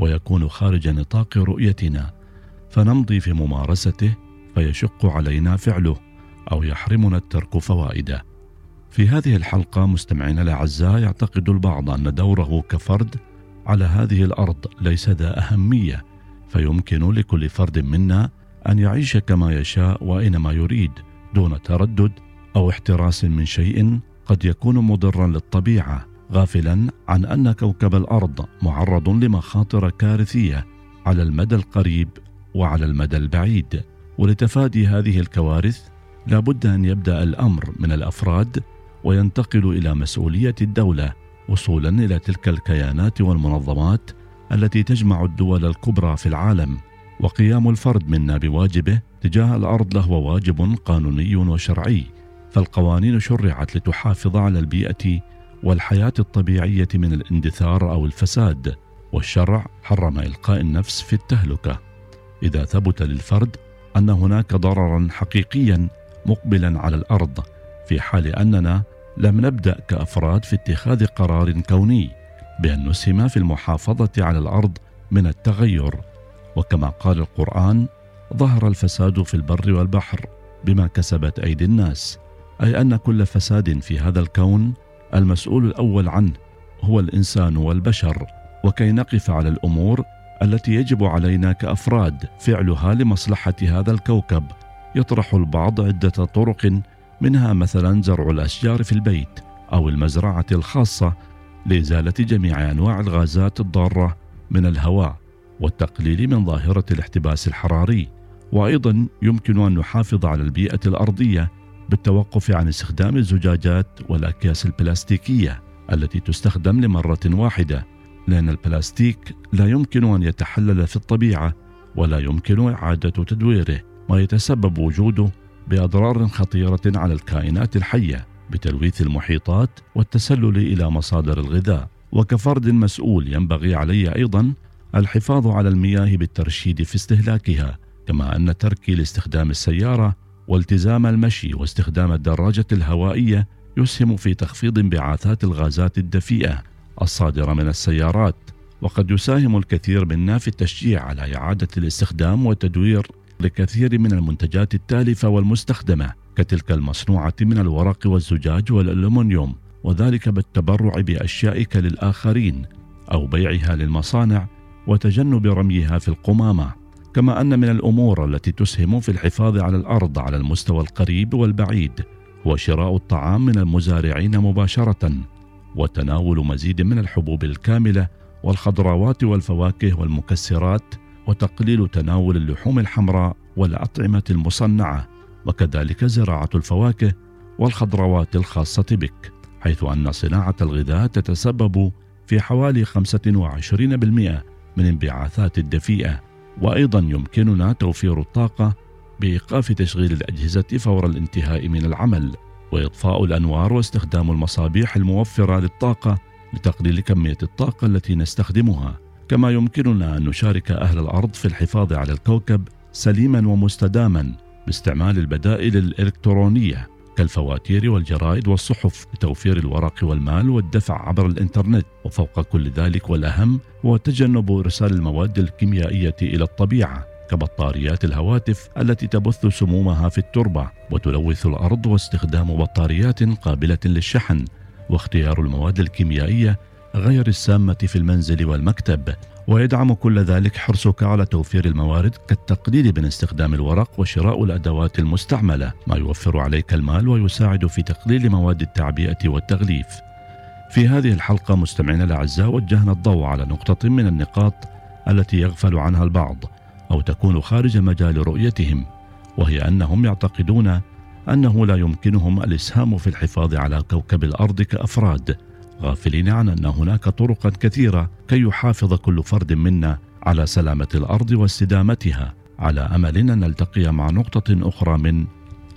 ويكون خارج نطاق رؤيتنا فنمضي في ممارسته فيشق علينا فعله أو يحرمنا الترك فوائده. في هذه الحلقة مستمعينا الأعزاء يعتقد البعض أن دوره كفرد على هذه الأرض ليس ذا أهمية فيمكن لكل فرد منا أن يعيش كما يشاء واينما يريد دون تردد أو احتراس من شيء قد يكون مضرا للطبيعة غافلا عن أن كوكب الأرض معرض لمخاطر كارثية على المدى القريب وعلى المدى البعيد. ولتفادي هذه الكوارث لا بد أن يبدأ الأمر من الأفراد وينتقل إلى مسؤولية الدولة وصولا إلى تلك الكيانات والمنظمات التي تجمع الدول الكبرى في العالم. وقيام الفرد منا بواجبه تجاه الأرض له واجب قانوني وشرعي فالقوانين شرعت لتحافظ على البيئة والحياة الطبيعية من الاندثار أو الفساد والشرع حرم إلقاء النفس في التهلكة. إذا ثبت للفرد أن هناك ضررا حقيقيا مقبلا على الأرض في حال أننا لم نبدأ كأفراد في اتخاذ قرار كوني بأن نسهم في المحافظة على الأرض من التغير. وكما قال القرآن ظهر الفساد في البر والبحر بما كسبت أيدي الناس أي أن كل فساد في هذا الكون المسؤول الأول عنه هو الإنسان والبشر وكي نقف على الأمور التي يجب علينا كأفراد فعلها لمصلحة هذا الكوكب يطرح البعض عدة طرق منها مثلا زرع الأشجار في البيت أو المزرعة الخاصة لإزالة جميع أنواع الغازات الضارة من الهواء والتقليل من ظاهرة الاحتباس الحراري وأيضا يمكن أن نحافظ على البيئة الأرضية بالتوقف عن استخدام الزجاجات والأكياس البلاستيكية التي تستخدم لمرة واحدة لأن البلاستيك لا يمكن أن يتحلل في الطبيعة ولا يمكن إعادة تدويره ما يتسبب وجوده بأضرار خطيرة على الكائنات الحية بتلويث المحيطات والتسلل إلى مصادر الغذاء. وكفرد مسؤول ينبغي علي أيضا الحفاظ على المياه بالترشيد في استهلاكها كما أن تركي لاستخدام السيارة والتزام المشي واستخدام الدراجة الهوائية يسهم في تخفيض انبعاثات الغازات الدفيئة الصادرة من السيارات. وقد يساهم الكثير منا في التشجيع على إعادة الاستخدام والتدوير لكثير من المنتجات التالفة والمستخدمة كتلك المصنوعة من الورق والزجاج والألومنيوم وذلك بالتبرع باشيائك للاخرين أو بيعها للمصانع وتجنب رميها في القمامة. كما أن من الأمور التي تسهم في الحفاظ على الأرض على المستوى القريب والبعيد هو شراء الطعام من المزارعين مباشرة وتناول مزيد من الحبوب الكاملة والخضروات والفواكه والمكسرات وتقليل تناول اللحوم الحمراء والأطعمة المصنعة وكذلك زراعة الفواكه والخضروات الخاصة بك حيث أن صناعة الغذاء تتسبب في حوالي 25% من انبعاثات الدفيئة. وأيضا يمكننا توفير الطاقة بإيقاف تشغيل الأجهزة فور الانتهاء من العمل وإطفاء الأنوار واستخدام المصابيح الموفرة للطاقة لتقليل كمية الطاقة التي نستخدمها. كما يمكننا أن نشارك أهل الأرض في الحفاظ على الكوكب سليما ومستداما باستعمال البدائل الإلكترونية. كالفواتير والجرائد والصحف لتوفير الورق والمال والدفع عبر الإنترنت. وفوق كل ذلك والأهم هو تجنب إرسال المواد الكيميائية إلى الطبيعة كبطاريات الهواتف التي تبث سمومها في التربة وتلوث الأرض واستخدام بطاريات قابلة للشحن واختيار المواد الكيميائية غير السامة في المنزل والمكتب. ويدعم كل ذلك حرصك على توفير الموارد كالتقليل من استخدام الورق وشراء الأدوات المستعملة ما يوفر عليك المال ويساعد في تقليل مواد التعبئة والتغليف. في هذه الحلقة مستمعينا الأعزاء وجهنا الضوء على نقطة من النقاط التي يغفل عنها البعض أو تكون خارج مجال رؤيتهم وهي أنهم يعتقدون أنه لا يمكنهم الإسهام في الحفاظ على كوكب الأرض كأفراد. غافلين عن أن هناك طرقا كثيرة كي يحافظ كل فرد منا على سلامة الأرض واستدامتها على أمل أن نلتقي مع نقطة أخرى من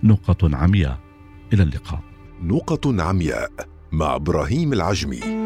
نقط عمياء. إلى اللقاء. نقط عمياء مع إبراهيم العجمي.